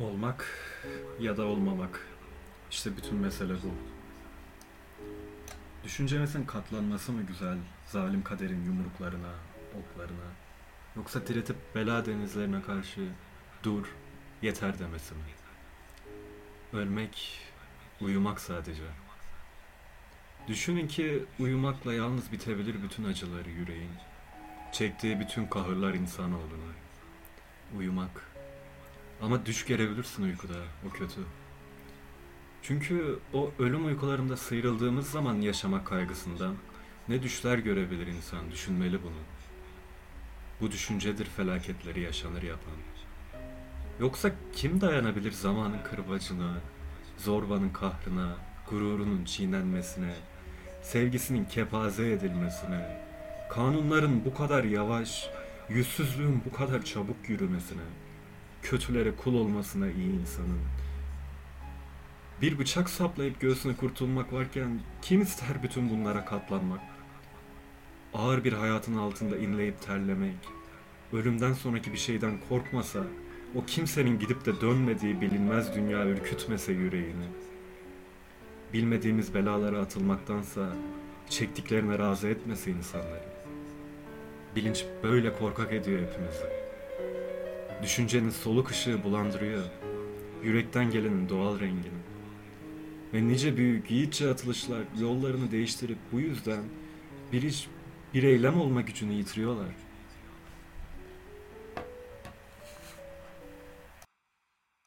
Olmak ya da olmamak. İşte bütün mesele bu. Düşüncemizin katlanması mı güzel, zalim kaderin yumruklarına, oklarına? Yoksa diretip bela denizlerine karşı dur, yeter demesi mi? Ölmek, uyumak sadece. Düşünün ki uyumakla yalnız bitebilir bütün acıları yüreğin. Çektiği bütün kahırlar insanoğluna. Uyumak. Ama düş gelebilirsin uykuda, o kötü. Çünkü o ölüm uykularında sıyrıldığımız zaman yaşamak kaygısından ne düşler görebilir insan, düşünmeli bunu. Bu düşüncedir felaketleri yaşanır yapan. Yoksa kim dayanabilir zamanın kırbacına, zorbanın kahrına, gururunun çiğnenmesine, sevgisinin kepaze edilmesine, kanunların bu kadar yavaş, yüzsüzlüğün bu kadar çabuk yürümesine, kötülere kul olmasına iyi insanın. Bir bıçak saplayıp göğsüne kurtulmak varken kim ister bütün bunlara katlanmak? Ağır bir hayatın altında inleyip terlemek, ölümden sonraki bir şeyden korkmasa, o kimsenin gidip de dönmediği bilinmez dünya ürkütmese yüreğini. Bilmediğimiz belalara atılmaktansa çektiklerine razı etmese insanları. Bilinç böyle korkak ediyor hepimizi. Düşüncenin soluk ışığı bulandırıyor. Yürekten gelenin doğal rengini. Ve nice büyük yiğitçe atılışlar yollarını değiştirip bu yüzden bir iş, bir eylem olma gücünü yitiriyorlar.